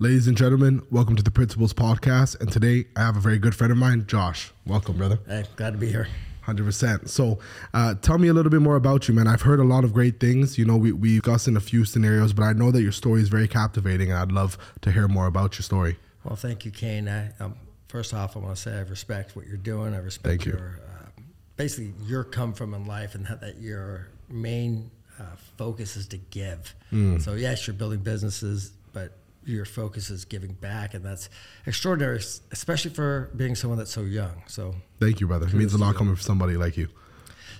Ladies and gentlemen, welcome to the Principles Podcast. And today I have a very good friend of mine, Josh. Welcome, brother. Hey, glad to be here. 100%. So, uh, tell me a little bit more about you, man. I've heard a lot of great things. You know, we, we discussed in a few scenarios, but I know that your story is very captivating, and I'd love to hear more about your story. Well, thank you, Kane. I, um, first off, I want to say I respect what you're doing. I respect Thank you. your, uh, basically, your come from in life and that, that your main uh, focus is to give. Mm. So, yes, you're building businesses, your focus is giving back, and that's extraordinary, especially for being someone that's so young. So, Thank you, brother. It means a lot coming from somebody like you.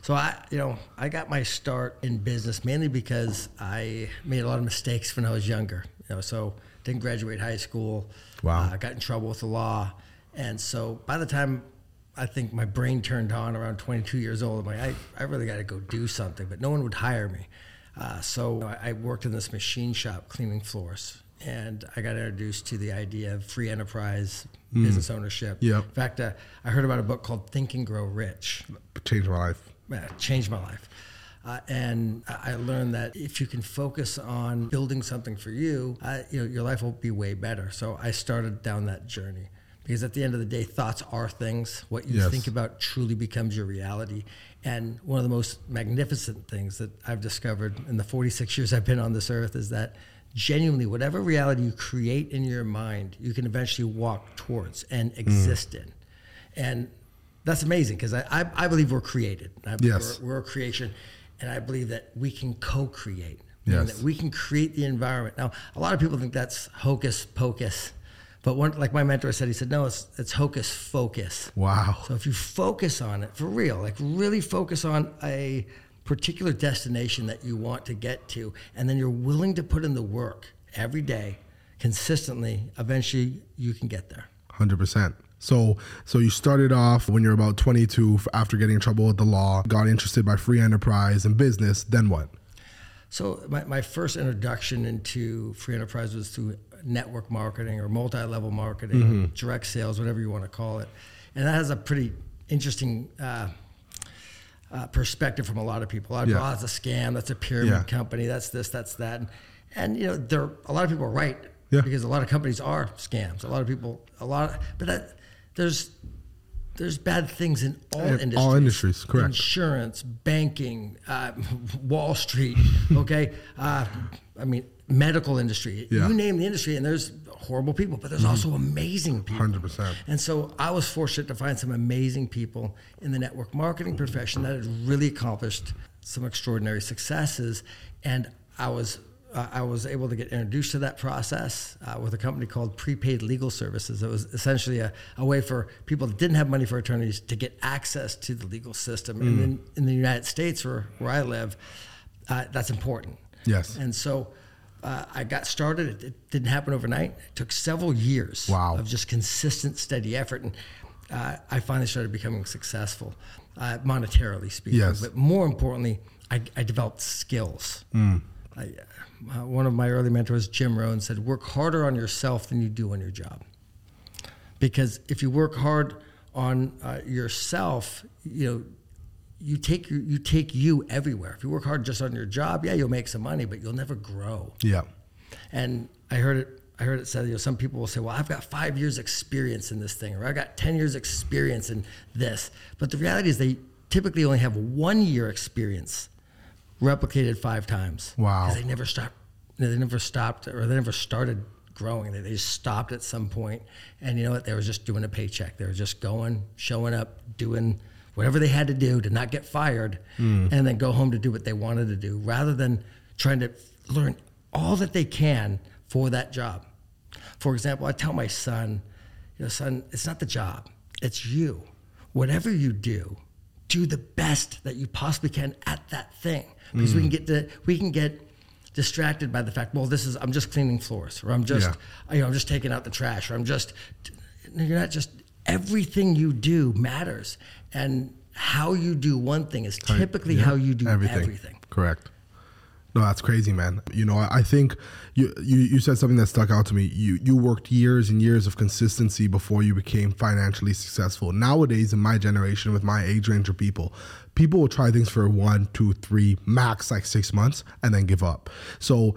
So I, you know, I got my start in business mainly because I made a lot of mistakes when I was younger. You know, so didn't graduate high school. Wow. Uh, got in trouble with the law, and so by the time I think my brain turned on around 22 years old, I'm like, I, I really got to go do something, but no one would hire me. Uh, so I, I worked in this machine shop cleaning floors. And I got introduced to the idea of free enterprise, business ownership. Yep. In fact, uh, I heard about a book called Think and Grow Rich Changed my life. uh, changed my life. Uh, and I I learned that if you can focus on building something for you, uh, you know, your life will be way better. So I started down that journey because at the end of the day, thoughts are things. What you Yes. think about truly becomes your reality. And one of the most magnificent things that I've discovered in the 46 years I've been on this earth is that genuinely, whatever reality you create in your mind, you can eventually walk towards and exist in. And that's amazing because I, I, I believe we're created. I, Yes. We're, we're a creation. And I believe that we can co create. Yes. That we can create the environment. Now, a lot of people think that's hocus pocus. But one, like my mentor said, he said, no, it's, it's hocus focus. Wow. So if you focus on it for real, like really focus on a particular destination that you want to get to, and then you're willing to put in the work every day, consistently, eventually you can get there. Hundred percent. So, so you started off when you're about 22 after getting in trouble with the law, got interested by free enterprise and business. Then what? So my, my first introduction into free enterprise was through network marketing or multi-level marketing, direct sales, whatever you want to call it, and that has a pretty interesting uh, uh, perspective from a lot of people. A lot of people, Yeah. oh, that's a scam, that's a pyramid Yeah. company, that's this, that's that, and, and you know, there a lot of people are right Yeah. because a lot of companies are scams. A lot of people, a lot, of, but that there's there's bad things in all industries. all industries. correct. Insurance, banking, uh, Wall Street. Okay, uh, I mean medical industry. Yeah. You name the industry, and there's horrible people, but there's also amazing people. 100%. And so I was fortunate to find some amazing people in the network marketing profession that had really accomplished some extraordinary successes, and I was. Uh, I was able to get introduced to that process uh, with a company called Prepaid Legal Services. It was essentially a, a way for people that didn't have money for attorneys to get access to the legal system. And in, in the United States, where, where I live, uh, that's important. Yes. And so uh, I got started. It, it didn't happen overnight. It took several years Wow. of just consistent, steady effort. And uh, I finally started becoming successful, uh, monetarily speaking. Yes. But more importantly, I, I developed skills. I, uh, one of my early mentors, Jim Rohn, said, work harder on yourself than you do on your job. Because if you work hard on uh, yourself, you know, you take your, you take you everywhere. If you work hard just on your job, yeah, you'll make some money, but you'll never grow. Yeah. And I heard it. I heard it said, you know, some people will say, "Well, I've got five years experience in this thing, or I've got ten years experience in this." But the reality is, they typically only have one year experience replicated five times. Wow. They never stopped. They never stopped, or they never started growing. They, they just stopped at some point, and you know what? They were just doing a paycheck. They were just going, showing up, doing whatever they had to do to not get fired, hmm. and then go home to do what they wanted to do, rather than trying to learn all that they can for that job. For example, I tell my son, you know, son, it's not the job, it's you. Whatever you do, do the best that you possibly can at that thing. Because we hmm. can get the, we can get distracted by the fact, well, this is I'm just cleaning floors, or I'm just you know, I'm just taking out the trash, or I'm just you're not just everything you do matters. And how you do one thing is typically Yeah. how you do everything. Correct. No, that's crazy, man. You know, I, I think you, you you said something that stuck out to me. You you worked years and years of consistency before you became financially successful. Nowadays, in my generation, with my age range of people, people will try things for one, two, three, max like six months, and then give up. So,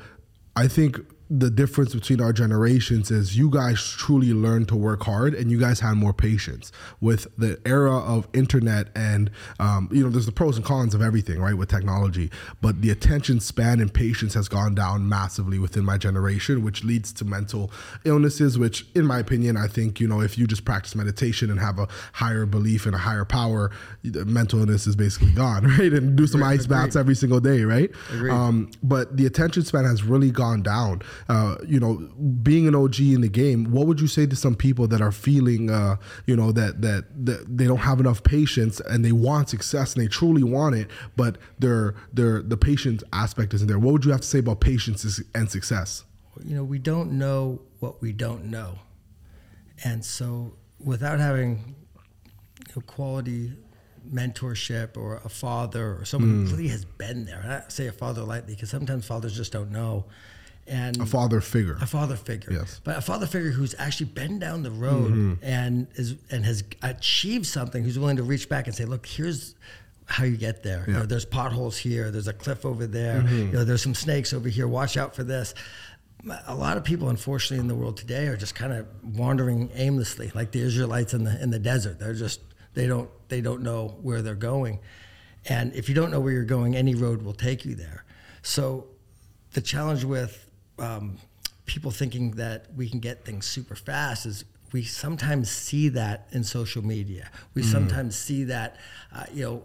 I think the difference between our generations is you guys truly learned to work hard and you guys had more patience. With the era of internet and um, you know there's the pros and cons of everything right with technology. But the attention span and patience has gone down massively within my generation which leads to mental illnesses which in my opinion i think you know if you just practice meditation and have a higher belief and a higher power mental illness is basically gone right and do some ice baths every single day right? Um, but the attention span has really gone down uh, you know, being an OG in the game, what would you say to some people that are feeling, uh, you know, that, that that they don't have enough patience and they want success and they truly want it, but their their the patience aspect isn't there? What would you have to say about patience and success? You know, we don't know what we don't know, and so without having you know, quality mentorship or a father or someone mm. who really has been there. And I say a father lightly because sometimes fathers just don't know and a father figure. A father figure. Yes. But a father figure who's actually been down the road mm-hmm. and is and has achieved something, who's willing to reach back and say, look, here's how you get there. Yeah. You know, there's potholes here, there's a cliff over there, mm-hmm. you know, there's some snakes over here, watch out for this. A lot of people, unfortunately, in the world today are just kind of wandering aimlessly, like the Israelites in the in the desert. They're just they don't they don't know where they're going, and if you don't know where you're going, any road will take you there. So, the challenge with um, people thinking that we can get things super fast is we sometimes see that in social media. We mm. sometimes see that, uh, you know,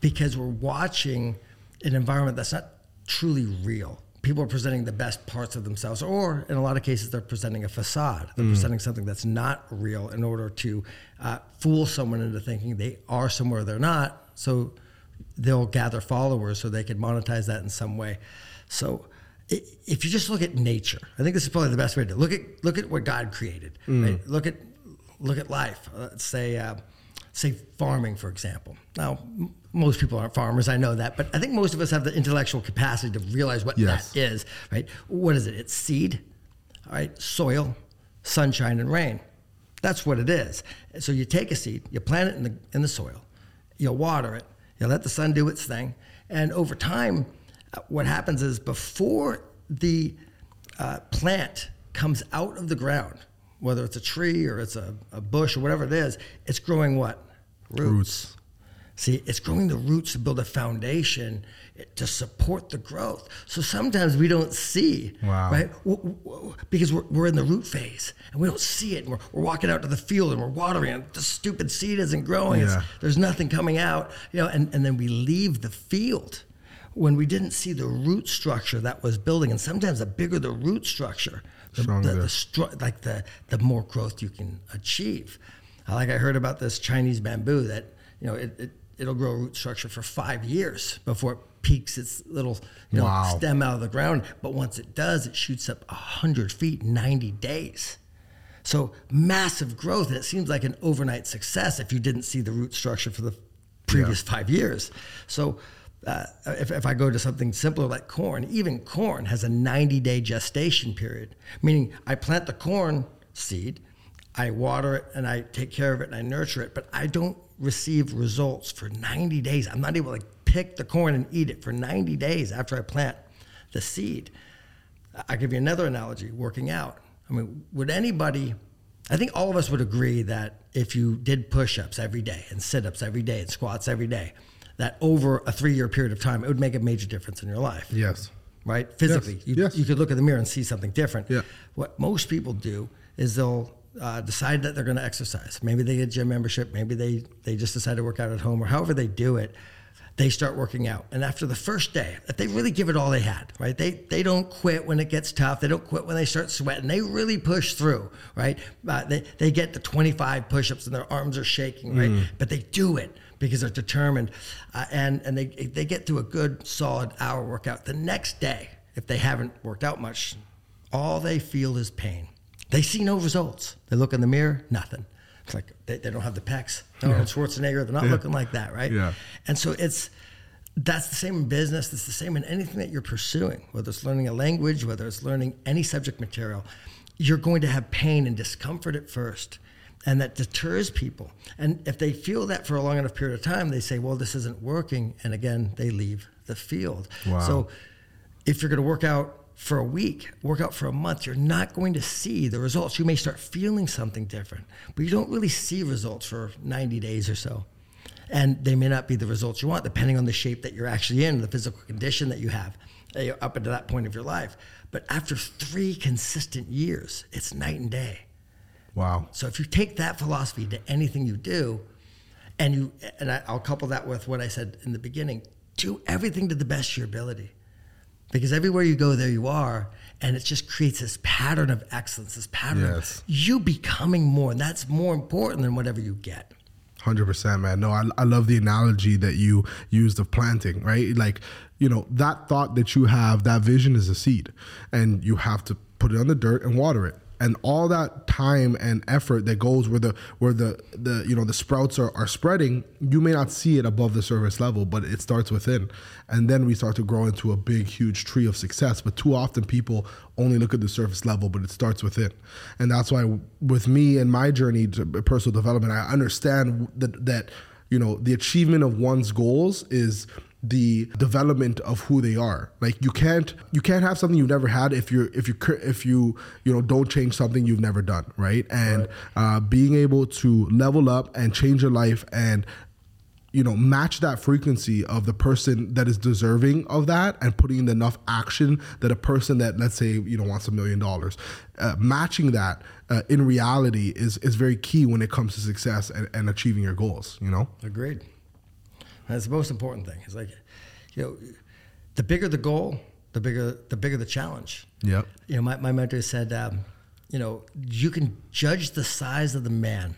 because we're watching an environment that's not truly real. People are presenting the best parts of themselves, or in a lot of cases, they're presenting a facade. They're mm. presenting something that's not real in order to uh, fool someone into thinking they are somewhere they're not. So they'll gather followers so they can monetize that in some way. So if you just look at nature, I think this is probably the best way to look at look at what God created. Mm. Right? Look at look at life. Let's say uh, say farming, for example. Now, m- most people aren't farmers. I know that, but I think most of us have the intellectual capacity to realize what yes. that is. Right? What is it? It's seed, all right, soil, sunshine, and rain. That's what it is. So you take a seed, you plant it in the in the soil, you water it, you let the sun do its thing, and over time what happens is before the uh, plant comes out of the ground, whether it's a tree or it's a, a bush or whatever it is, it's growing what? Roots. roots. See, it's growing the roots to build a foundation to support the growth. So sometimes we don't see, wow. right? Because we're, we're in the root phase and we don't see it. And we're, we're walking out to the field and we're watering and the stupid seed isn't growing. Yeah. There's nothing coming out, you know, and, and then we leave the field when we didn't see the root structure that was building. And sometimes the bigger the root structure, the, the, the stru- like the, the more growth you can achieve. Like I heard about this Chinese bamboo that, you know, it, it, it'll grow root structure for five years before it peaks its little you know, wow. stem out of the ground. But once it does, it shoots up 100 feet in 90 days. So massive growth. And it seems like an overnight success if you didn't see the root structure for the previous yeah. five years. So uh, if, if I go to something simpler like corn, even corn has a 90 day gestation period, meaning I plant the corn seed, I water it and I take care of it and I nurture it, but I don't receive results for 90 days. I'm not able to pick the corn and eat it for 90 days after I plant the seed. I'll give you another analogy working out. I mean, would anybody, I think all of us would agree that if you did push ups every day and sit ups every day and squats every day, that over a three year period of time, it would make a major difference in your life. Yes. Right? Physically. Yes. You, yes. you could look in the mirror and see something different. Yeah. What most people do is they'll uh, decide that they're going to exercise. Maybe they get a gym membership. Maybe they, they just decide to work out at home or however they do it. They start working out. And after the first day, if they really give it all they had, right? They, they don't quit when it gets tough. They don't quit when they start sweating. They really push through, right? Uh, they, they get the 25 push ups and their arms are shaking, right? Mm. But they do it because they're determined, uh, and and they they get through a good solid hour workout. The next day, if they haven't worked out much, all they feel is pain. They see no results. They look in the mirror, nothing. It's like they, they don't have the pecs. No, yeah. Schwarzenegger, they're not yeah. looking like that, right? Yeah. And so it's that's the same in business. It's the same in anything that you're pursuing, whether it's learning a language, whether it's learning any subject material. You're going to have pain and discomfort at first and that deters people. And if they feel that for a long enough period of time, they say, well, this isn't working. And again, they leave the field. Wow. So if you're going to work out for a week, work out for a month, you're not going to see the results. You may start feeling something different, but you don't really see results for 90 days or so. And they may not be the results you want, depending on the shape that you're actually in, the physical condition that you have uh, up until that point of your life. But after three consistent years, it's night and day. Wow. So if you take that philosophy to anything you do, and you and I, I'll couple that with what I said in the beginning, do everything to the best of your ability. Because everywhere you go, there you are. And it just creates this pattern of excellence, this pattern Yes. of you becoming more. And that's more important than whatever you get. Hundred percent, man. No, I, I love the analogy that you used of planting, right? Like, you know, that thought that you have, that vision is a seed, and you have to put it on the dirt and water it. And all that time and effort that goes where the where the the you know the sprouts are, are spreading, you may not see it above the surface level, but it starts within. And then we start to grow into a big, huge tree of success. But too often people only look at the surface level, but it starts within. And that's why with me and my journey to personal development, I understand that that you know the achievement of one's goals is the development of who they are. Like you can't you can't have something you've never had if you're if you if you you know don't change something you've never done right? And uh, being able to level up and change your life and you know match that frequency of the person that is deserving of that and putting in enough action that a person that let's say you know wants a million dollars uh, matching that uh, in reality is is very key when it comes to success and, and achieving your goals you know? Agreed. That's the most important thing. It's like, you know, the bigger the goal, the bigger the bigger the challenge. yep You know, my, my mentor said, um, you know, you can judge the size of the man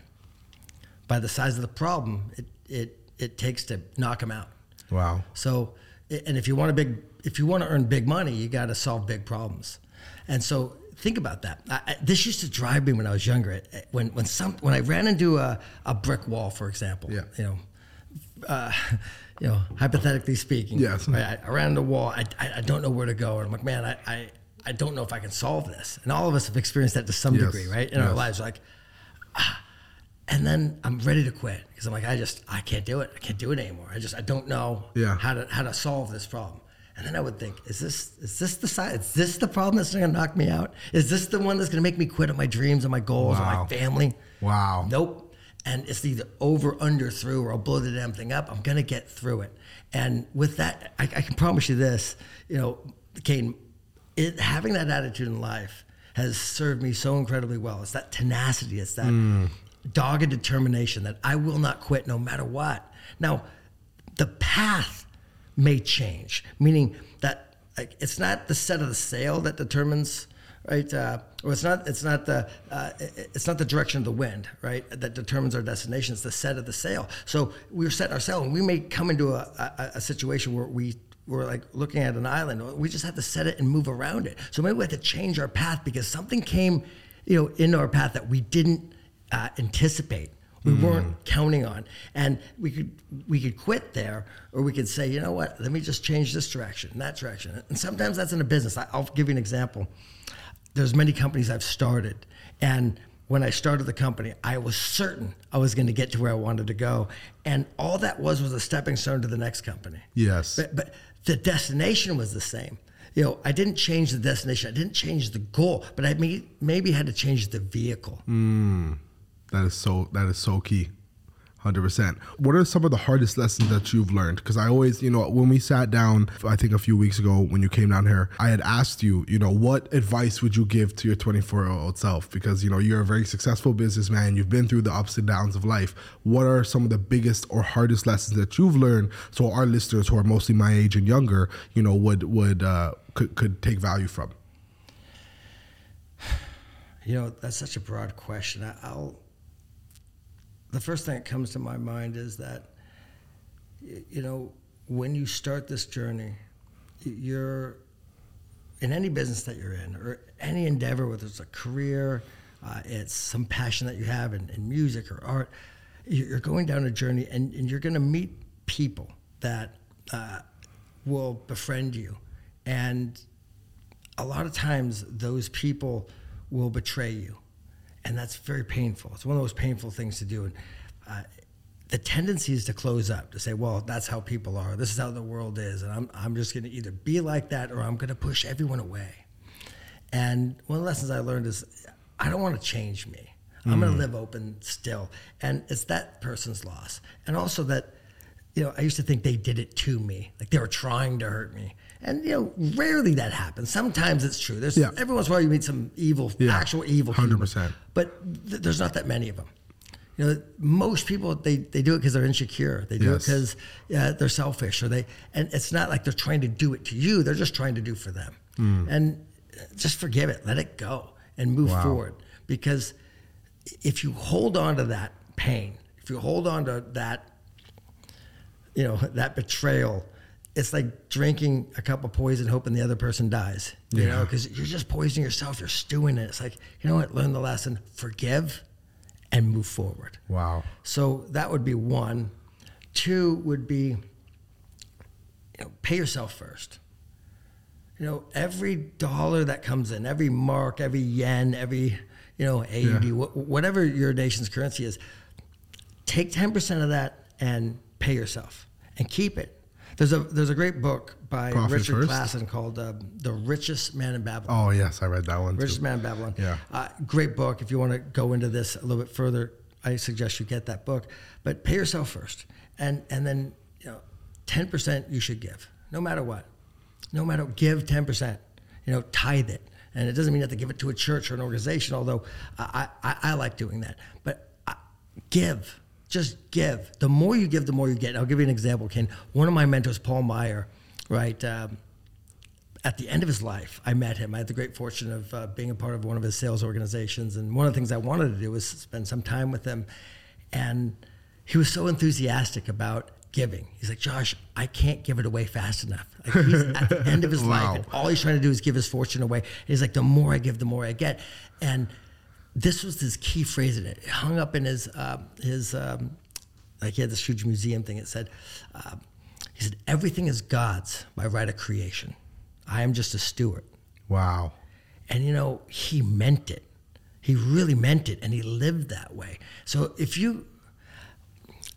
by the size of the problem it, it, it takes to knock him out. wow So, and if you want a big, if you want to earn big money, you got to solve big problems. And so, think about that. I, I, this used to drive me when I was younger. When when some when I ran into a, a brick wall, for example. Yeah. You know, uh, you know, hypothetically speaking. Yes. right, I, I ran into a wall. I, I, I don't know where to go, and I'm like, man, I, I I don't know if I can solve this. And all of us have experienced that to some Yes. degree, right, in our lives. Like, and then I'm ready to quit because I'm like, I just I can't do it. I can't do it anymore. I just I don't know Yeah. how to how to solve this problem. And then I would think, is this is this the side? Is this the problem that's going to knock me out? Is this the one that's going to make me quit on my dreams and my goals and my family? Wow. Nope. And it's either over, under, through, or I'll blow the damn thing up. I'm going to get through it. And with that, I, I can promise you this, you know, Caden, it, having that attitude in life has served me so incredibly well. It's that tenacity, it's that mm. dogged determination that I will not quit no matter what. Now, the path may change, meaning that like, it's not the set of the sail that determines right? Uh, or it's not it's not the uh, it's not the direction of the wind, right? That determines our destination. It's the set of the sail. So we're setting our sail, and we may come into a, a, a situation where we we're like looking at an island. We just have to set it and move around it. So maybe we have to change our path because something came, you know, into our path that we didn't uh, anticipate. We weren't counting on, and we could we could quit there, or we could say, you know what, let me just change this direction, that direction. And sometimes that's in a business. I'll give you an example there's many companies I've started, and when I started the company, I was certain I was going to get to where I wanted to go, and all that was was a stepping stone to the next company. Yes. But, but the destination was the same. You know, I didn't change the destination. I didn't change the goal, but I may, maybe had to change the vehicle. Hmm. That is so. That is so key. Hundred percent. What are some of the hardest lessons that you've learned? Because I always, you know, when we sat down, I think a few weeks ago when you came down here, I had asked you, you know, what advice would you give to your 24 year old self? Because you know you're a very successful businessman. You've been through the ups and downs of life. What are some of the biggest or hardest lessons that you've learned? So our listeners, who are mostly my age and younger, you know, would would uh, could could take value from. You know, that's such a broad question. I'll. The first thing that comes to my mind is that, you know, when you start this journey, you're in any business that you're in or any endeavor, whether it's a career, uh, it's some passion that you have in, in music or art, you- you're going down a journey and, and you're going to meet people that uh, will befriend you. And a lot of times those people will betray you and that's very painful it's one of those painful things to do and uh, the tendency is to close up to say well that's how people are this is how the world is and i'm, I'm just going to either be like that or i'm going to push everyone away And one of the lessons I learned is I don't want to change me. I'm going to live open still. And it's that person's loss. And also that, you know, I used to think they did it to me, like they were trying to hurt me. And, you know, rarely that happens. Sometimes it's true. There's Yeah. every once in a while you meet some evil, Yeah. actual evil. 100%. But th- there's not that many of them. You know, most people they, they do it because they're insecure. They do Yes. it because uh, they're selfish, or they and it's not like they're trying to do it to you. They're just trying to do for them. And just forgive it, let it go, and move. Wow. forward. Because if you hold on to that pain, if you hold on to that, you know, that betrayal, it's like drinking a cup of poison, hoping the other person dies. You know, because you're just poisoning yourself. You're stewing it. It's like you know what? Learn the lesson. Forgive, and move forward. Wow. So that would be one. Two would be, you know, pay yourself first. You know, every dollar that comes in, every mark, every yen, every, you know, AUD, Yeah. wh- whatever your nation's currency is, take 10% of that and pay yourself and keep it. There's a there's a great book by Richard first? Clason called uh, The Richest Man in Babylon. Oh yes, I read that one. Richest Too. Man in Babylon. Yeah. Uh, great book. If you want to go into this a little bit further, I suggest you get that book. But pay yourself first, and and then you know, ten percent you should give, no matter what. No matter give ten percent. You know, tithe it, and it doesn't mean you have to give it to a church or an organization. Although I I, I like doing that, but I, give. Just give. The more you give, the more you get. I'll give you an example, Kane. One of my mentors, Paul Meyer, right? Um, at the end of his life, I met him. I had the great fortune of uh, being a part of one of his sales organizations. And one of the things I wanted to do was spend some time with him. And he was so enthusiastic about giving. He's like, Josh, I can't give it away fast enough. Like he's at the end of his Wow. life, and all he's trying to do is give his fortune away. He's like, the more I give, the more I get. And this was his key phrase in it. It hung up in his, um, his um, like he had this huge museum thing. It said, um, he said, everything is God's by right of creation. I am just a steward. Wow. And you know, he meant it. He really meant it, and he lived that way. So if you,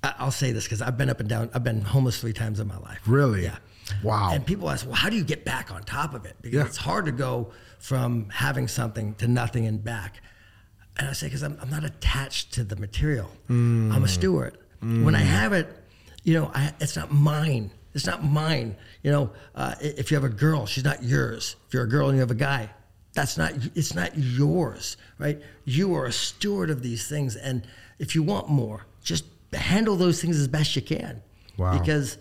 I- I'll say this because I've been up and down. I've been homeless three times in my life. Really? Yeah. Wow. And people ask, well, how do you get back on top of it? Because Yeah. it's hard to go from having something to nothing and back. And I say, because I'm, I'm not attached to the material. Mm. I'm a steward. When I have it, you know, I, it's not mine. It's not mine. You know, uh, if you have a girl, she's not yours. If you're a girl and you have a guy, that's not. It's not yours, right? You are a steward of these things, and if you want more, just handle those things as best you can. Wow. Because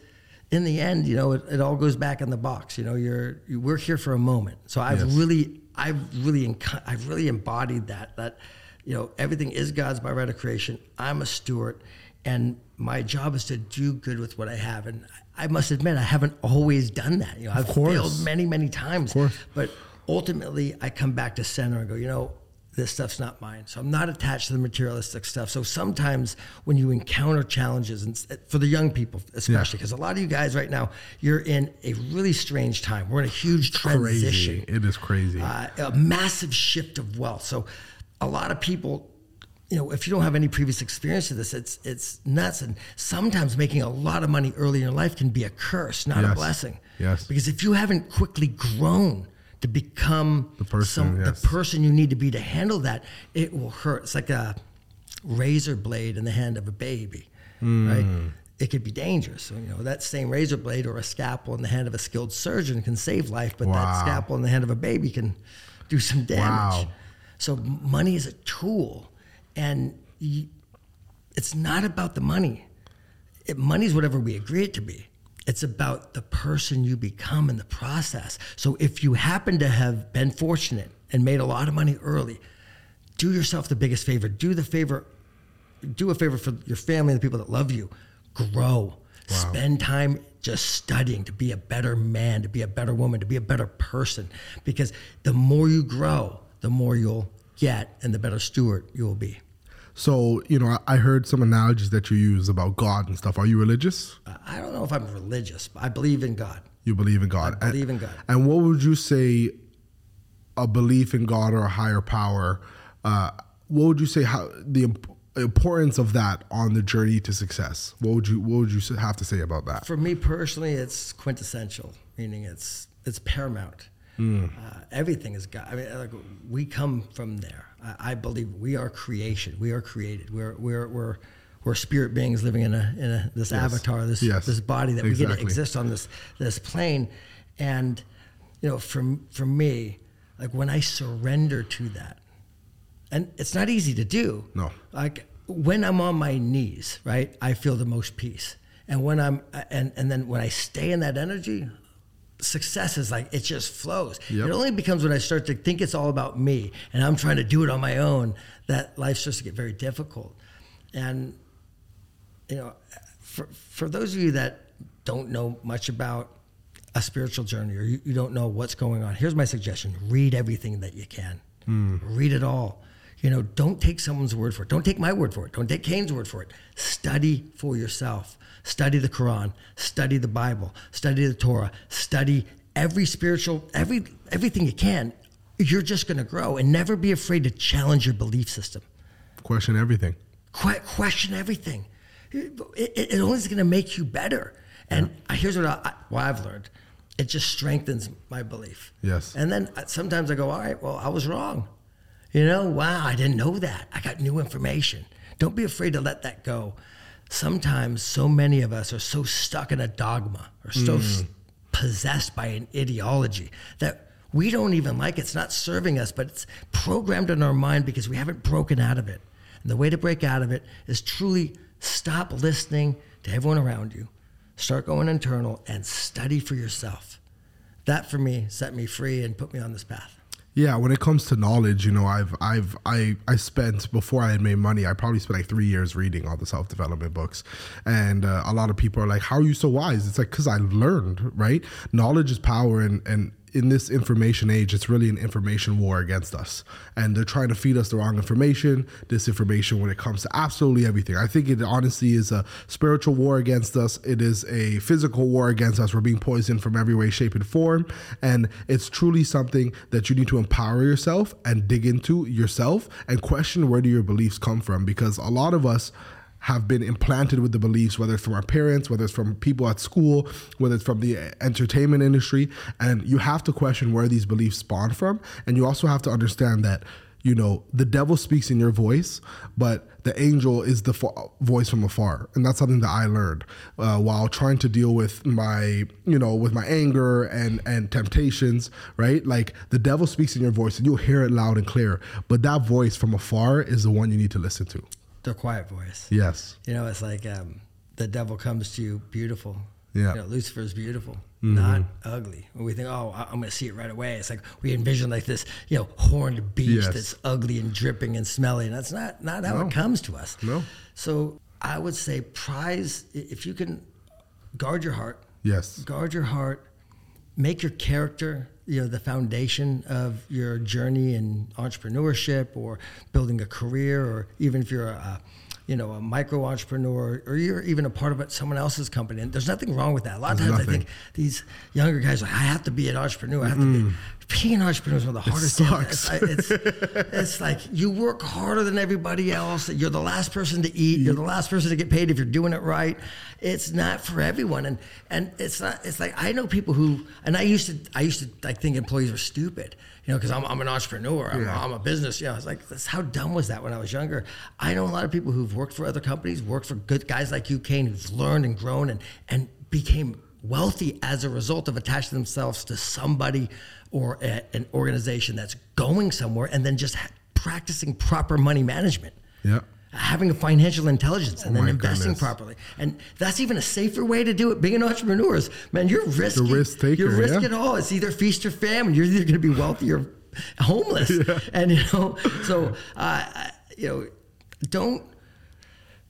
in the end, you know, it, it all goes back in the box. You know, you're you, we're here for a moment. So I've Yes. really, I've really, I've really embodied that. That you know, everything is God's by right of creation. I'm a steward, and my job is to do good with what I have. And I must admit, I haven't always done that. You know, I've course. failed many, many times. course. But ultimately, I come back to center and go, you know, this stuff's not mine. So I'm not attached to the materialistic stuff. So sometimes when you encounter challenges, and for the young people especially, because a lot of you guys right now, you're in a really strange time. We're in a huge transition Crazy. It is crazy. uh, a massive shift of wealth. So, a lot of people, you know, if you don't have any previous experience of this, it's it's nuts. And sometimes making a lot of money early in your life can be a curse, not a blessing. Yes. Because if you haven't quickly grown to become The person, yes. the person you need to be to handle that, it will hurt. It's like a razor blade in the hand of a baby, Hmm. right? It could be dangerous. So, you know, that same razor blade or a scalpel in the hand of a skilled surgeon can save life, but that scalpel in the hand of a baby can do some damage. Wow. So money is a tool, and y it's not about the money. It, money is whatever we agree it to be. It's about the person you become in the process. So if you happen to have been fortunate and made a lot of money early, do yourself the biggest favor. Do the favor, do a favor for your family and the people that love you. Grow. Spend time just studying to be a better man, to be a better woman, to be a better person. Because the more you grow, the more you'll get and the better steward you will be. so you know, I, heard some analogies that you use about God and stuff. Are you religious? I don't know if I'm religious, but I believe in God. You believe in God. I believe in God. And what would you say a belief in God or a higher power? Uh, what would you say how the imp- importance of that on the journey to success? What would you What would you have to say about that? For me personally, it's quintessential, meaning it's it's paramount. Uh, everything is God. I mean, like, we come from there. I, I believe we are creation. We are created. We're we're we're we're spirit beings living in a in a this avatar, this Yes. this body that we get to exist on this this plane, and you know, for for me, like when I surrender to that, and it's not easy to do. No. Like when I'm on my knees, right, I feel the most peace. And when I'm and and then when I stay in that energy, success is like it just flows. Yep. It only becomes when I start to think it's all about me and I'm trying to do it on my own that life starts to get very difficult. And you know, for for those of you that don't know much about a spiritual journey or you, you don't know what's going on, here's my suggestion: read everything that you can. Hmm. Read it all. You know, don't take someone's word for it. Don't take my word for it. Don't take Kane's word for it. Study for yourself. Study the Quran. Study the Bible. Study the Torah. Study every spiritual, every everything you can. You're just going to grow, and never be afraid to challenge your belief system Question everything. que- question everything. It, it, it only is going to make you better. And I here's what, I, what I've learned. It just strengthens my belief. Yes. And then uh, sometimes I go, all right, well, I was wrong. You know, wow, I didn't know that. I got new information. Don't be afraid to let that go. Sometimes so many of us are so stuck in a dogma or so mm. s- possessed by an ideology that we don't even like. It's not serving us, but it's programmed in our mind because we haven't broken out of it. And the way to break out of it is truly stop listening to everyone around you, start going internal, and study for yourself. That for me set me free and put me on this path. Yeah, when it comes to knowledge, you know, I've I've I I spent before I had made money, I probably spent like three years reading all the self development books, and uh, a lot of people are like, "How are you so wise?" It's like because I learned, right? Knowledge is power, and and in this information age, it's really an information war against us, and they're trying to feed us the wrong information, disinformation when it comes to absolutely everything. I think it honestly is a spiritual war against us. It is a physical war against us. We're being poisoned from every way, shape, and form, and it's truly something that you need to empower yourself and dig into yourself and question where do your beliefs come from because a lot of us have been implanted with the beliefs, whether it's from our parents, whether it's from people at school, whether it's from the entertainment industry. And you have to question where these beliefs spawn from. And you also have to understand that, you know, the devil speaks in your voice, but the angel is the fo- voice from afar. And that's something that I learned uh, while trying to deal with my, you know, with my anger and, and temptations, right? Like the devil speaks in your voice and you'll hear it loud and clear. But that voice from afar is the one you need to listen to. The quiet voice. Yes. You know, it's like um, the devil comes to you beautiful. Yeah. You know, Lucifer's beautiful, not ugly. When we think, oh, I'm going to see it right away. It's like we envision like this, you know, horned beast Yes. that's ugly and dripping and smelly. And that's not not how No. it comes to us. No. So I would say prize if you can guard your heart, Yes. guard your heart, make your character, you know, the foundation of your journey in entrepreneurship or building a career, or even if you're a, you know, a micro entrepreneur, or you're even a part of someone else's company. And there's nothing wrong with that. A lot of There's times I think these younger guys are like, I have to be an entrepreneur. I have to be. Mm. Being an entrepreneur is one of the hardest sucks. It's, uh, it's, it's like you work harder than everybody else. You're the last person to eat. You're the last person to get paid if you're doing it right. It's not for everyone, and and it's not. It's like I know people who, and I used to, I used to like think employees were stupid, you know, because I'm, I'm an entrepreneur. I'm, Yeah. I'm a business. You know, it's like how dumb was that when I was younger. I know a lot of people who've worked for other companies, worked for good guys like you, Kane, who've learned and grown and and became wealthy as a result of attaching themselves to somebody or a, an organization that's going somewhere and then just ha- practicing proper money management. Yeah. having a financial intelligence and Oh then investing goodness. properly. And that's even a safer way to do it being an entrepreneur is man you're risking risk taker, you're risking yeah. all. It's either feast or famine. You're either going to be wealthy or homeless. And you know so uh, you know don't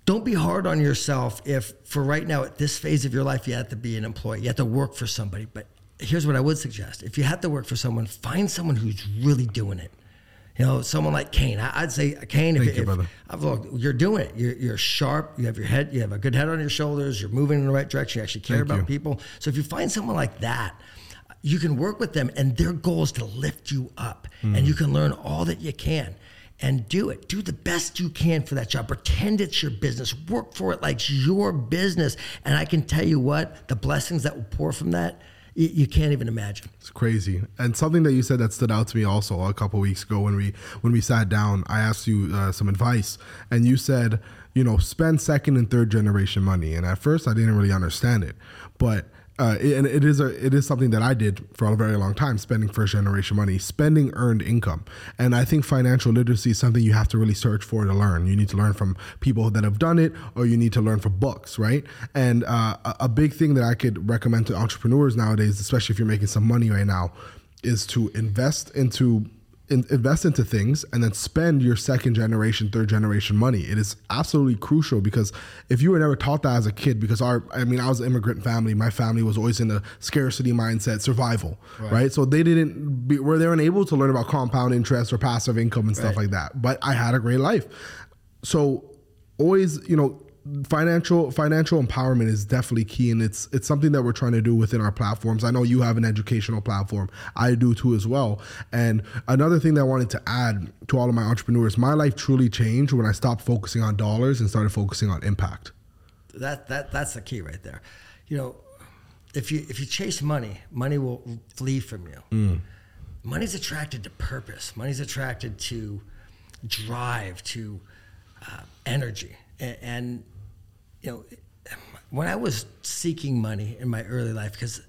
don't be hard on yourself if for right now at this phase of your life you have to be an employee. You have to work for somebody. But here's what i would suggest. If you have to work for someone find someone who's really doing it. You know someone like kane. I, i'd say uh, kane if, Thank you, if- brother. I've- look you're doing it. You're, you're sharp. You have your head you have a good head on your shoulders. You're moving in the right direction. You actually care Thank about you. people. So if you find someone like that you can work with them and their goal is to lift you up. And hmm. you can learn all that you can. And do it. Do the best you can for that job. Pretend it's your business. Work for it like it's your business. And i can tell you what the blessings that will pour from that you, can't even imagine. It's crazy. And something that you said that stood out to me also a couple weeks ago when we when we sat down, I asked you uh, some advice, and you said, you know, spend second and third generation money. And at first, I didn't really understand it, but uh, and it is a it is something that I did for a very long time, spending first generation money, spending earned income, and I think financial literacy is something you have to really search for to learn. You need to learn from people that have done it, or you need to learn from books, right? And uh, a, a big thing that I could recommend to entrepreneurs nowadays, especially if you're making some money right now, is to invest into in, invest into things and then spend your second generation, third generation money. It is absolutely crucial because if you were never taught that as a kid, because our, I mean, I was an immigrant family. My family was always in a scarcity mindset, survival, right? right? So they didn't, be, where they weren't to learn about compound interest or passive income and stuff right. like that. But I had a great life. So always, you know, financial financial empowerment is definitely key and it's it's something that we're trying to do within our platforms. I know you have an educational platform. I do too as well. And another thing that i wanted to add to all of my entrepreneurs my life truly changed when i stopped focusing on dollars and started focusing on impact. That that that's the key right there. You know if you if you chase money money will flee from you. Mm. money's attracted to purpose. Money's attracted to drive to uh, energy. And, and you know, when I was seeking money in my early life, because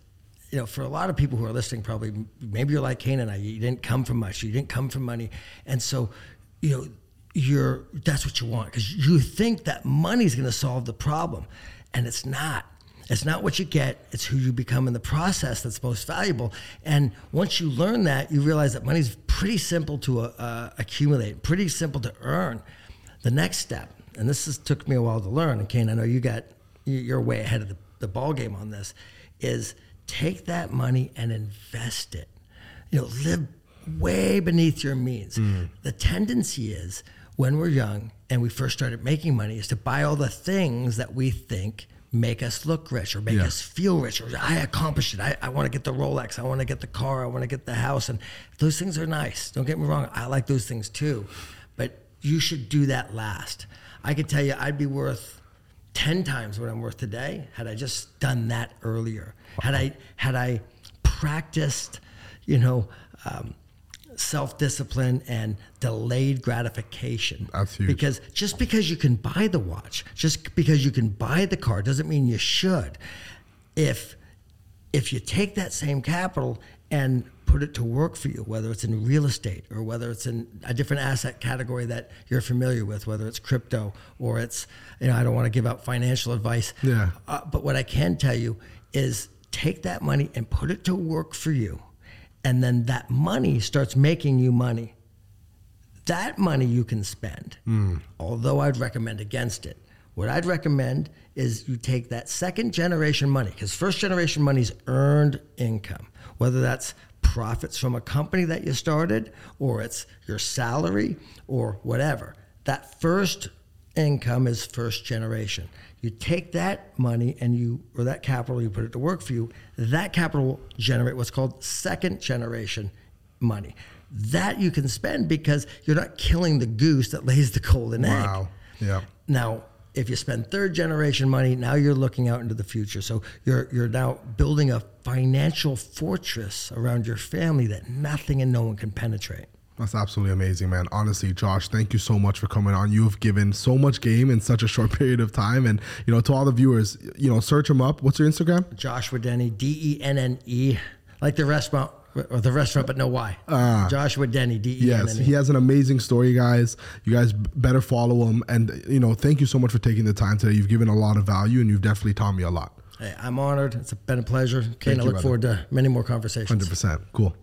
you know, for a lot of people who are listening, probably maybe you're like Kane and I. You didn't come from much. You didn't come from money, and so you know, you're that's what you want because you think that money's going to solve the problem, and it's not. It's not what you get, it's who you become in the process that's most valuable. And once you learn that, you realize that money's pretty simple to uh, accumulate, pretty simple to earn. The next step and this is, took me a while to learn. And Kane, I know you got you're way ahead of the, the ball game on this. Is take that money and invest it. You know, live way beneath your means. Mm. The tendency is when we're young and we first started making money is to buy all the things that we think make us look rich or make yeah. us feel rich or I accomplished it. I, I want to get the Rolex. I want to get the car. I want to get the house. And those things are nice. Don't get me wrong. I like those things too. But you should do that last. I could tell you I'd be worth 10 times what I'm worth today had I just done that earlier. Wow. Had I had I practiced, you know, um, self-discipline and delayed gratification. That's huge. Because just because you can buy the watch, just because you can buy the car doesn't mean you should. If if you take that same capital and put it to work for you, whether it's in real estate or whether it's in a different asset category that you're familiar with, whether it's crypto or it's, you know, I don't want to give out financial advice. Yeah. Uh, but what I can tell you is take that money and put it to work for you. And then that money starts making you money. That money you can spend, mm. although I'd recommend against it. What I'd recommend is you take that second generation money, because first generation money is earned income, whether that's profits from a company that you started or it's your salary or whatever. That first income is first generation. You take that money and you, or that capital, you put it to work for you. That capital will generate what's called second generation money. That you can spend because you're not killing the goose that lays the golden wow. egg. Wow. Yeah. Now, if you spend third generation money, now you're looking out into the future. So you're you're now building a financial fortress around your family that nothing and no one can penetrate. That's absolutely amazing, man. Honestly, Josh, thank you so much for coming on. You have given so much game in such a short period of time. And, you know, to all the viewers, you know, search him up. What's your Instagram? Joshua Denny, D E N N E, like the restaurant or the restaurant, but no why. Uh, Joshua Denney, D E N N E. Yes, he has an amazing story, guys. You guys better follow him. And, you know, thank you so much for taking the time today. You've given a lot of value and you've definitely taught me a lot. Hey, I'm honored. It's been a pleasure. Kane, I look brother. forward to many more conversations. 100%. Cool.